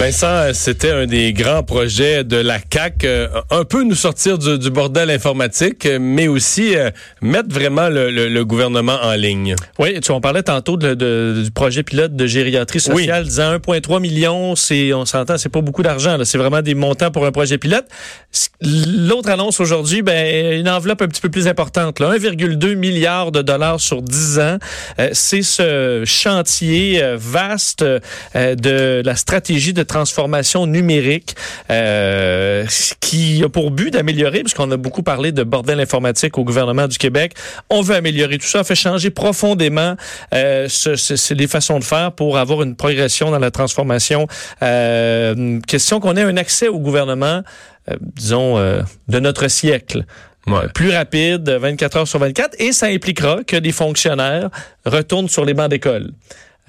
Vincent, c'était un des grands projets de la CAC, euh, un peu nous sortir du, bordel informatique, mais aussi euh, mettre vraiment le, gouvernement en ligne. Oui, tu en parlais tantôt de, du projet pilote de gériatrie sociale, disant 1,3 million, c'est on s'entend, c'est pas beaucoup d'argent, c'est vraiment des montants pour un projet pilote. L'autre annonce aujourd'hui, ben une enveloppe un petit peu plus importante, 1,2 milliard de dollars sur 10 ans. Euh, c'est ce chantier vaste de la stratégie de transformation numérique euh, qui a pour but d'améliorer, puisqu'on a beaucoup parlé de bordel informatique au gouvernement du Québec. On veut améliorer tout ça, on fait changer profondément euh, ce, les façons de faire pour avoir une progression dans la transformation. Euh, question qu'on ait un accès au gouvernement, euh, disons, euh, de notre siècle. plus rapide, 24 heures sur 24, et ça impliquera que des fonctionnaires retournent sur les bancs d'école.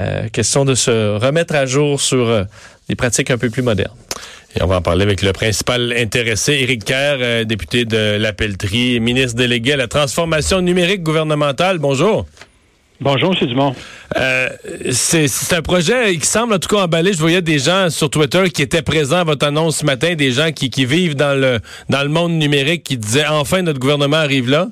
Euh, question de se remettre à jour sur euh, des pratiques un peu plus modernes. Et on va en parler avec le principal intéressé, Éric Kerr, euh, député de la Pelletrie, ministre délégué à la transformation numérique gouvernementale. Bonjour. Bonjour, M. Dumont. c'est un projet qui semble en tout cas emballé. Je voyais des gens sur Twitter qui étaient présents à votre annonce ce matin, des gens qui, qui vivent dans le, dans le monde numérique qui disaient enfin notre gouvernement arrive là.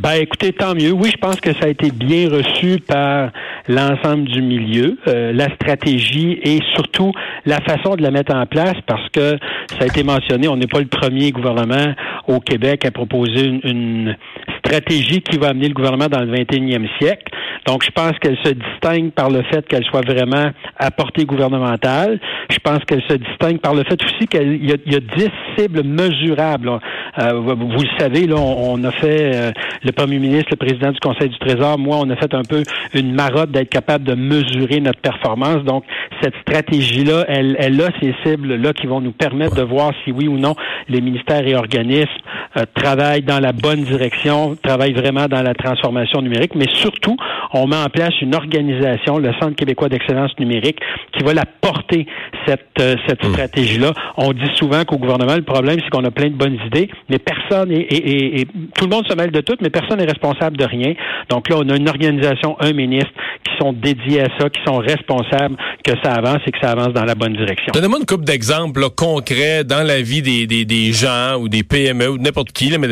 Ben, écoutez, tant mieux. Oui, je pense que ça a été bien reçu par l'ensemble du milieu, euh, la stratégie et surtout la façon de la mettre en place parce que ça a été mentionné, on n'est pas le premier gouvernement au Québec à proposer une, une stratégie qui va amener le gouvernement dans le 21e siècle. Donc, je pense qu'elle se distingue par le fait qu'elle soit vraiment à portée gouvernementale. Je pense qu'elle se distingue par le fait aussi qu'il y, y, a 10 cibles mesurables. Euh, vous, le savez, là, on, a fait, euh, le premier ministre, le président du Conseil du Trésor, moi, on a fait un peu une marotte d'être capable de mesurer notre performance. Donc, cette stratégie-là, elle, elle a ces cibles-là qui vont nous permettre de voir si oui ou non les ministères et organismes euh, travaillent dans la bonne direction, travaillent vraiment dans la transformation numérique, mais surtout, on met en place une organisation, le Centre québécois d'excellence numérique, qui va la porter, cette, euh, cette hmm. stratégie-là. On dit souvent qu'au gouvernement, le problème, c'est qu'on a plein de bonnes idées, mais personne est, et, tout le monde se mêle de tout, mais personne n'est responsable de rien. Donc là, on a une organisation, un ministre qui sont dédiés à ça, qui sont responsables que ça avance et que ça avance dans la bonne direction. Donnez-moi une couple d'exemples concrets dans la vie des, des, des, gens ou des PME ou n'importe qui, là, mais,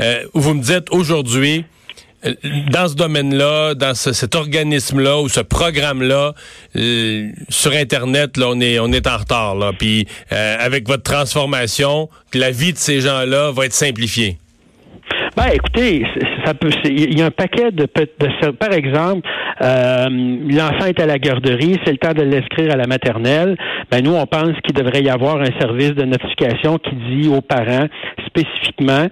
euh, où vous me dites aujourd'hui, euh, dans ce domaine-là, dans cet organisme-là ou ce programme-là, euh, sur Internet, là, on est on est en retard. Là. Puis euh, avec votre transformation, la vie de ces gens-là va être simplifiée. Ben, écoutez, ça peut. Il y a un paquet de, de par exemple, euh, l'enfant est à la garderie, c'est le temps de l'inscrire à la maternelle. Ben nous, on pense qu'il devrait y avoir un service de notification qui dit aux parents spécifiquement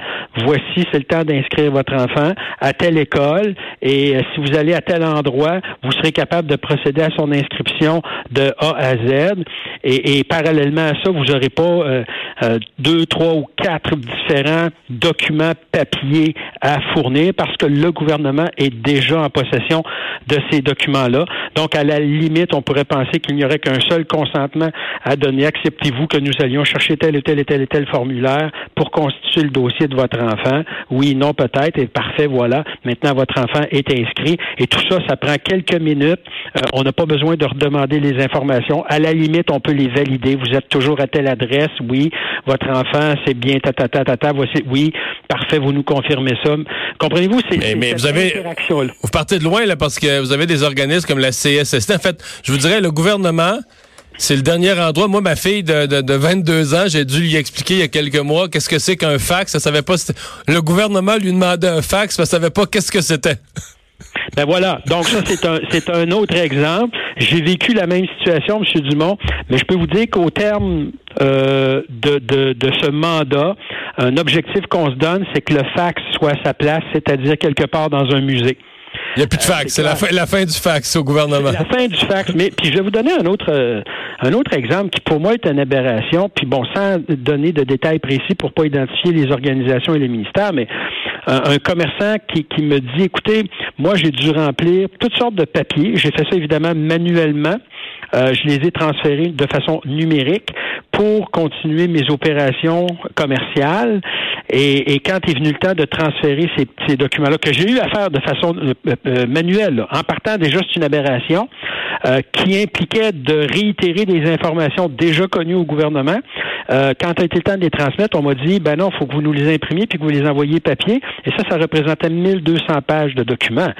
voici, c'est le temps d'inscrire votre enfant à telle école et euh, si vous allez à tel endroit, vous serez capable de procéder à son inscription de A à Z. Et, parallèlement à ça, vous n'aurez pas euh, euh, deux, trois ou quatre différents documents papiers à fournir parce que le gouvernement est déjà en possession de ces documents-là. Donc, à la limite, on pourrait penser qu'il n'y aurait qu'un seul consentement à donner. Acceptez-vous que nous allions chercher tel et tel et tel et tel formulaire pour constituer le dossier de votre enfant? Oui, non, peut-être. Et parfait, voilà. Maintenant, votre enfant est inscrit. Et tout ça, ça prend quelques minutes. Euh, on n'a pas besoin de redemander les informations. À la limite, on peut les valider. Vous êtes toujours à telle adresse. Oui. Votre enfant, c'est bien ta ta ta ta ta. Voici, oui. Parfait, vous nous confirmez ça. Comprenez-vous? C'est, mais, vous avez, vous partez de loin, là, parce que vous avez des organismes comme la CSST. En fait, je vous dirais, le gouvernement, c'est le dernier endroit. Moi, ma fille de, de, 22 ans, j'ai dû lui expliquer il y a quelques mois qu'est-ce que c'est qu'un fax. Elle savait pas. Le gouvernement lui demandait un fax, mais elle savait pas qu'est-ce que c'était. Ben voilà. Donc ça, c'est un, c'est un autre exemple. J'ai vécu la même situation, M. Dumont, mais je peux vous dire qu'au terme euh, de, de, de ce mandat, un objectif qu'on se donne, c'est que le fax soit à sa place, c'est-à-dire quelque part dans un musée. Il n'y a plus de euh, fax. c'est la fin, la fin du fax au gouvernement. La fin du fax. Mais puis je vais vous donner un autre euh, un autre exemple qui pour moi est une aberration. Puis bon, sans donner de détails précis pour pas identifier les organisations et les ministères, mais un commerçant qui, qui me dit, écoutez, moi j'ai dû remplir toutes sortes de papiers. J'ai fait ça évidemment manuellement. Euh, je les ai transférés de façon numérique pour continuer mes opérations commerciales. Et, quand est venu le temps de transférer ces, documents-là, que j'ai eu à faire de façon manuelle, en partant déjà, c'est une aberration, qui impliquait de réitérer des informations déjà connues au gouvernement. quand a été le temps de les transmettre, on m'a dit, ben non, il faut que vous nous les imprimiez puis que vous les envoyiez papier. Et ça, ça représentait 1200 pages de documents.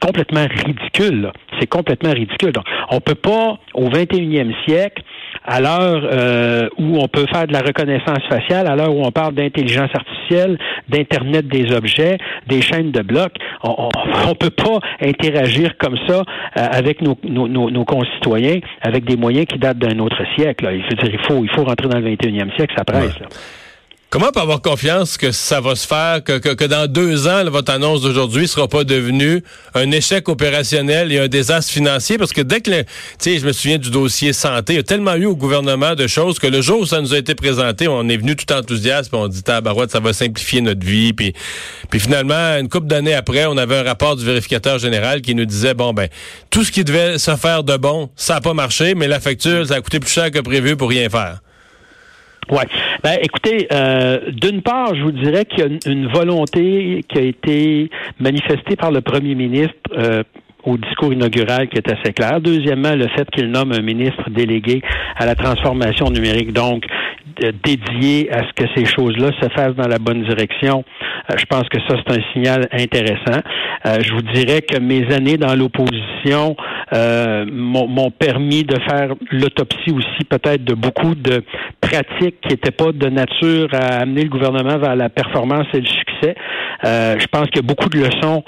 Complètement ridicule. C'est complètement ridicule. Donc, on peut pas, au 21e siècle, à l'heure euh, où on peut faire de la reconnaissance faciale, à l'heure où on parle d'intelligence artificielle, d'Internet des objets, des chaînes de blocs, on ne peut pas interagir comme ça euh, avec nos, nos, nos, concitoyens avec des moyens qui datent d'un autre siècle. Il, faut dire, il, faut, il faut rentrer dans le 21e siècle, ça presse. Comment avoir confiance que ça va se faire, que, que, dans deux ans, votre annonce d'aujourd'hui sera pas devenue un échec opérationnel et un désastre financier? Parce que dès que, tu je me souviens du dossier santé, il y a tellement eu au gouvernement de choses que le jour où ça nous a été présenté, on est venu tout enthousiaste, puis on dit, tabarouette, ça va simplifier notre vie. Puis, puis finalement, une couple d'années après, on avait un rapport du vérificateur général qui nous disait, bon, ben, tout ce qui devait se faire de bon, ça n'a pas marché, mais la facture, ça a coûté plus cher que prévu pour rien faire. Oui. Ben, écoutez, euh, d'une part, je vous dirais qu'il y a une, volonté qui a été manifestée par le premier ministre euh, au discours inaugural qui est assez clair. Deuxièmement, le fait qu'il nomme un ministre délégué à la transformation numérique, donc dédié à ce que ces choses-là se fassent dans la bonne direction. Euh, je pense que ça, c'est un signal intéressant. Euh, je vous dirais que mes années dans l'opposition euh, m'ont permis de faire l'autopsie aussi peut-être de beaucoup de pratiques qui n'étaient pas de nature à amener le gouvernement vers la performance et le succès. je pense qu'il y a beaucoup de leçons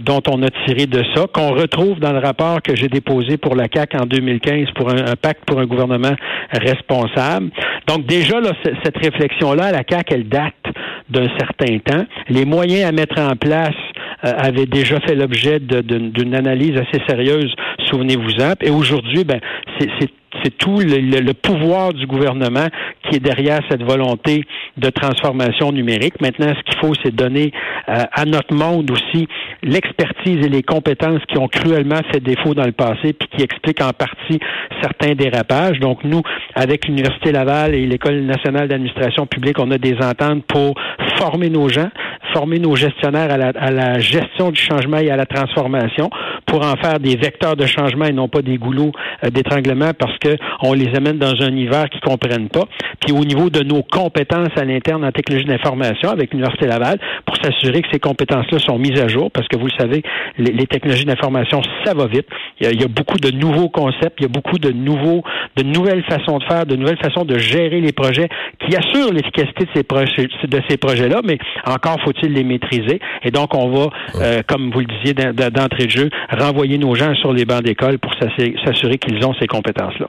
dont on a tiré de ça, retrouve dans le rapport que j'ai déposé pour la CAC en 2015 pour un, pacte pour un gouvernement responsable. Donc déjà, là, cette réflexion-là, la CAC, elle date d'un certain temps. Les moyens à mettre en place euh, avaient déjà fait l'objet d'une analyse assez sérieuse, souvenez-vous-en. Et aujourd'hui, ben, c'est c'est tout le, pouvoir du gouvernement qui est derrière cette volonté de transformation numérique. Maintenant, ce qu'il faut, c'est donner euh, à notre monde aussi l'expertise et les compétences qui ont cruellement fait défaut dans le passé, puis qui expliquent en partie certains dérapages. Donc, nous, avec l'Université Laval et l'École nationale d'administration publique, on a des ententes pour former nos gens, former nos gestionnaires à la, à la gestion du changement et à la transformation, pour en faire des vecteurs de changement et non pas des goulots euh, d'étranglement, parce que on les amène dans un univers qu'ils comprennent pas. Puis au niveau de nos compétences à l'interne en technologie d'information avec l'Université Laval, pour s'assurer que ces compétences-là sont mises à jour, parce que vous le savez, les, technologies d'information, ça va vite. Il y, a, beaucoup de nouveaux concepts, il y a beaucoup de nouveaux, de nouvelles façons de faire, de nouvelles façons de gérer les projets qui assurent l'efficacité de ces projets, de ces projets-là, mais encore faut-il les maîtriser. Et donc, on va, euh, comme vous le disiez d'entrée de jeu, renvoyer nos gens sur les bancs d'école pour s'assurer qu'ils ont ces compétences-là.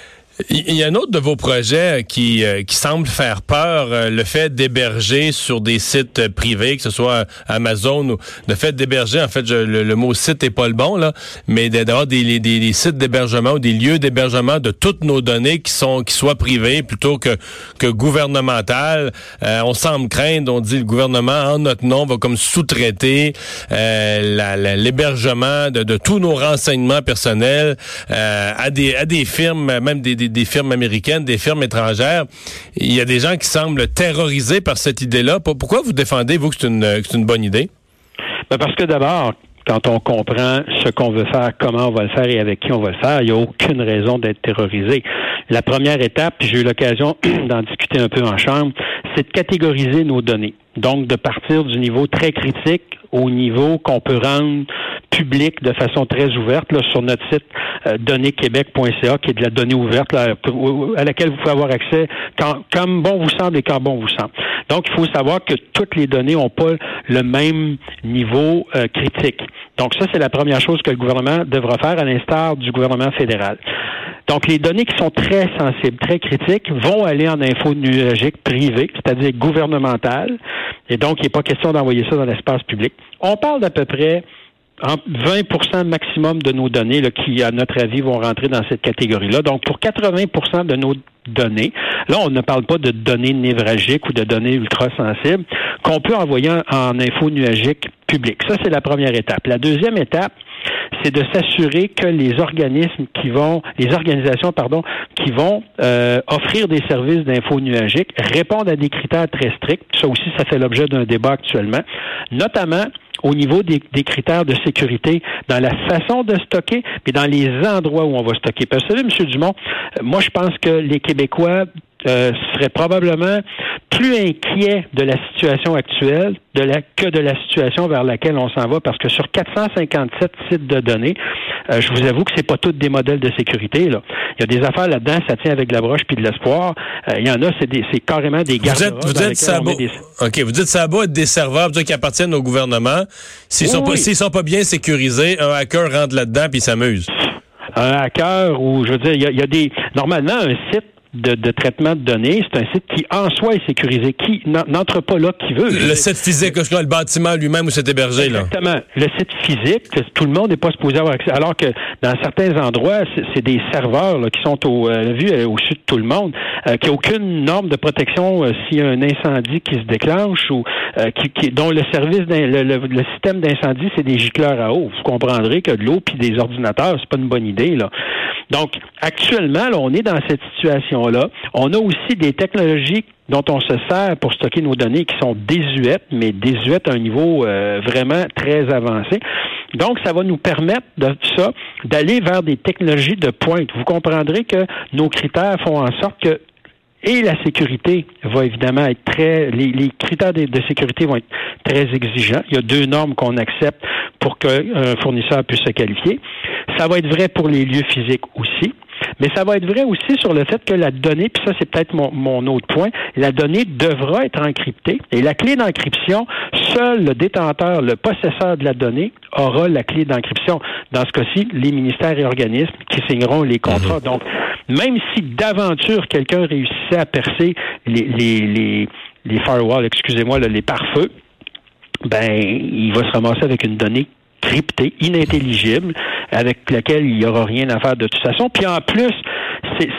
Il y a un autre de vos projets qui, euh, qui semble faire peur, euh, le fait d'héberger sur des sites privés, que ce soit Amazon ou le fait d'héberger, en fait, le, mot site est pas le bon, là, mais d'avoir des, des, des, sites d'hébergement ou des lieux d'hébergement de toutes nos données qui sont qui soient privés plutôt que, que gouvernementales. Euh, on semble craindre, on dit le gouvernement en notre nom va comme sous-traiter l'hébergement de, tous nos renseignements personnels à des à des firmes, même des des, firmes américaines, des firmes étrangères. Il y a des gens qui semblent terrorisés par cette idée-là. Pourquoi vous défendez, vous, que c'est une, une bonne idée? Ben, parce que d'abord, quand on comprend ce qu'on veut faire, comment on va le faire et avec qui on va le faire, il n'y a aucune raison d'être terrorisé. La première étape, puis j'ai eu l'occasion d'en discuter un peu en chambre, c'est de catégoriser nos données. Donc, de partir du niveau très critique au niveau qu'on peut rendre public de façon très ouverte là, sur notre site euh, qui est de la donnée ouverte là, à laquelle vous pouvez avoir accès quand, comme bon vous semble et quand bon vous semble. Donc, il faut savoir que toutes les données n'ont pas le même niveau euh, critique. Donc, ça, c'est la première chose que le gouvernement devra faire, à l'instar du gouvernement fédéral. Donc, les données qui sont très sensibles, très critiques, vont aller en info numérique privée, c'est-à-dire gouvernementale. Et donc, il n'est pas question d'envoyer ça dans l'espace public. On parle d'à peu près 20% maximum de nos données qui, à notre avis, vont rentrer dans cette catégorie-là. Donc, pour 80% de nos données. Là, on ne parle pas de données névralgiques ou de données ultra sensibles qu'on peut envoyer en info nuagique public. Ça, c'est la première étape. La deuxième étape, c'est de s'assurer que les organismes qui vont, les organisations, pardon, qui vont euh, offrir des services d'info nuagique répondent à des critères très stricts. Ça aussi, ça fait l'objet d'un débat actuellement, notamment au niveau des, critères de sécurité dans la façon de stocker, mais dans les endroits où on va stocker. Parce que vous savez, M. Dumont, euh, moi, je pense que les Québécois euh, seraient probablement plus inquiets de la situation actuelle de la, que de la situation vers laquelle on s'en va, parce que sur 457 sites de données, euh, je vous avoue que c'est pas tous des modèles de sécurité. Là. Il y a des affaires là-dedans, ça tient avec la broche puis de l'espoir. Euh, il y en a, c'est, des, carrément des garde Vous dites, ça OK, vous dites ça va être des serveurs qui appartiennent au gouvernement. S'ils sont pas, s'ils sont pas bien sécurisés, un hacker rentre là-dedans puis s'amuse. Un hacker ou je veux dire, il y a des normalement un site de, traitement de données. C'est un site qui, en soi, est sécurisé, qui n'entre pas là qui veut. Le site physique, le bâtiment lui-même où c'est hébergé. Là? Exactement. Le site physique, tout le monde n'est pas supposé avoir accès. Alors que dans certains endroits, c'est des serveurs là, qui sont au, euh, vue euh, au-dessus de tout le monde, euh, qui n'ont aucune norme de protection euh, s'il y a un incendie qui se déclenche ou qui, dont le service, le, le, système d'incendie, c'est des gicleurs à eau. Vous comprendrez que de l'eau puis des ordinateurs, c'est pas une bonne idée. là. Donc, actuellement, là, on est dans cette On a aussi des technologies dont on se sert pour stocker nos données qui sont désuètes, mais désuètes à un niveau euh, vraiment très avancé. Donc, ça va nous permettre de ça d'aller vers des technologies de pointe. Vous comprendrez que nos critères font en sorte que et la sécurité va évidemment être très, les, critères de, sécurité vont être très exigeants. Il y a deux normes qu'on accepte pour qu'un fournisseur puisse se qualifier. Ça va être vrai pour les lieux physiques aussi. Mais ça va être vrai aussi sur le fait que la donnée, puis ça c'est peut-être mon, mon, autre point, la donnée devra être encryptée et la clé d'encryption, seul le détenteur, le possesseur de la donnée aura la clé d'encryption. Dans ce cas-ci, les ministères et organismes qui signeront les contrats. Mhm. Donc, même si d'aventure quelqu'un réussissait à percer les, les, les, les firewalls, excusez-moi, les pare-feux, ben, il va se ramasser avec une donnée cryptée, inintelligible, avec laquelle il n'y aura rien à faire de toute façon. Puis en plus,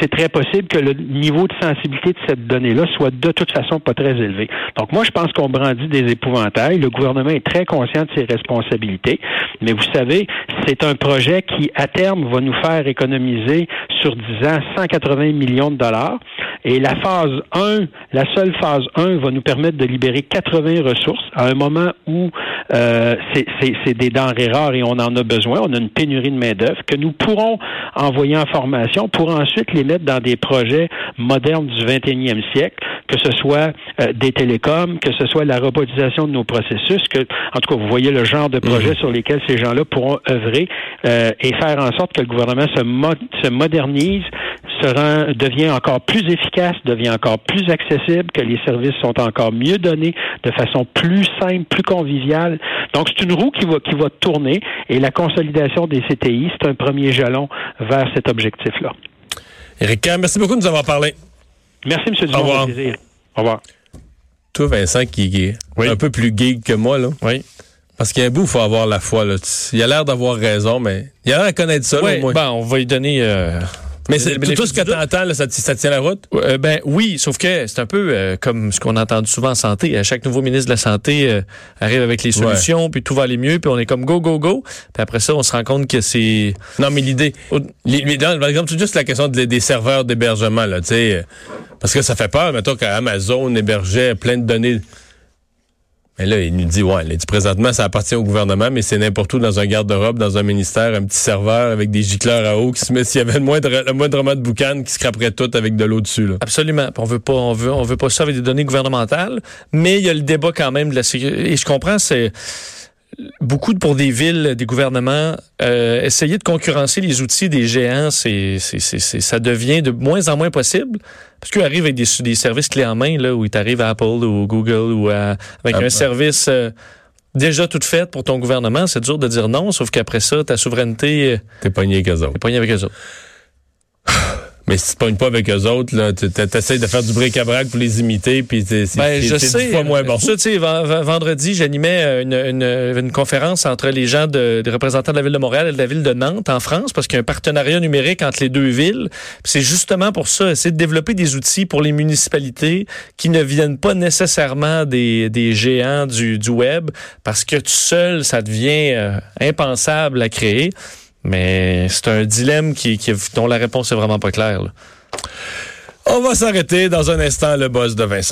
c'est très possible que le niveau de sensibilité de cette donnée-là soit de toute façon pas très élevé. Donc moi, je pense qu'on brandit des épouvantails. Le gouvernement est très conscient de ses responsabilités. Mais vous savez, c'est un projet qui, à terme, va nous faire économiser sur 10 ans 180 millions de dollars. Et la phase 1, la seule phase 1 va nous permettre de libérer 80 ressources à un moment où euh, c'est des denrées rares et on en a besoin. On a une pénurie de main-d'œuvre que nous pourrons envoyer en formation pour ensuite les mettre dans des projets modernes du 21e siècle, que ce soit euh, des télécoms, que ce soit la robotisation de nos processus, que, en tout cas, vous voyez le genre de projet mhm. sur lesquels ces gens-là pourront œuvrer euh, et faire en sorte que le gouvernement se, se modernise, se rend, devient encore plus efficace, devient encore plus accessible, que les services sont encore mieux donnés de façon plus simple, plus conviviale. Donc, c'est une roue qui va, qui va tourner et la consolidation des CTI, c'est un premier jalon vers cet objectif-là. Éric, merci beaucoup de nous avoir parlé. Merci, M. Dumont. Au revoir. Au revoir. Toi, Vincent, qui est un peu plus geek que moi, là. Oui. Parce qu'il y a un bout, il faut avoir la foi. Là. Il a l'air d'avoir raison, mais il a l'air de connaître ça. Oui, bon, on va lui donner... Euh, mais c'est tout, ce que tu entends, ça, ça, tient la route? Euh, ben oui, sauf que c'est un peu euh, comme ce qu'on a entendu souvent en santé. À chaque nouveau ministre de la Santé euh, arrive avec les solutions, puis tout va aller mieux, puis on est comme go, go, go. Puis après ça, on se rend compte que c'est... Non, mais l'idée... Par exemple, c'est juste la question des, serveurs d'hébergement, là, tu sais. Parce que ça fait peur, mettons, qu'Amazon hébergeait plein de données mais là, il nous dit, ouais, dit présentement, ça appartient au gouvernement, mais c'est n'importe où dans un garde-robe, dans un ministère, un petit serveur avec des gicleurs à eau qui se met s'il y avait le moindre, le de boucan qui scraperait tout avec de l'eau dessus. Là. Absolument. On veut pas, on veut, on veut pas ça avec des données gouvernementales, mais il y a le débat quand même de la sécurité. Et je comprends, c'est beaucoup pour des villes, des gouvernements, euh, essayer de concurrencer les outils des géants, c'est, c'est, c'est, ça devient de moins en moins possible. Parce qu'ils arrivent avec des, des, services clés en main, là, où ils arrivent à Apple ou Google ou avec un service euh, déjà tout fait pour ton gouvernement. C'est dur de dire non, sauf qu'après ça, ta souveraineté... Euh, t'es pogné avec eux autres. T'es pogné avec eux autres. Mais si tu pognes pas avec eux autres, là, essaies de faire du bric-à-brac pour les imiter, puis c'est ben, je sais, fois moins bon. Ça, tu sais, vendredi, j'animais une, une, une, conférence entre les gens de, des représentants de la ville de Montréal et de la ville de Nantes en France, parce qu'il y a un partenariat numérique entre les deux villes. C'est justement pour ça, essayer de développer des outils pour les municipalités qui ne viennent pas nécessairement des, des géants du, du web, parce que tout seul, ça devient euh, impensable à créer. Mais c'est un dilemme qui, dont la réponse est vraiment pas claire. On va s'arrêter dans un instant, le boss de Vincent.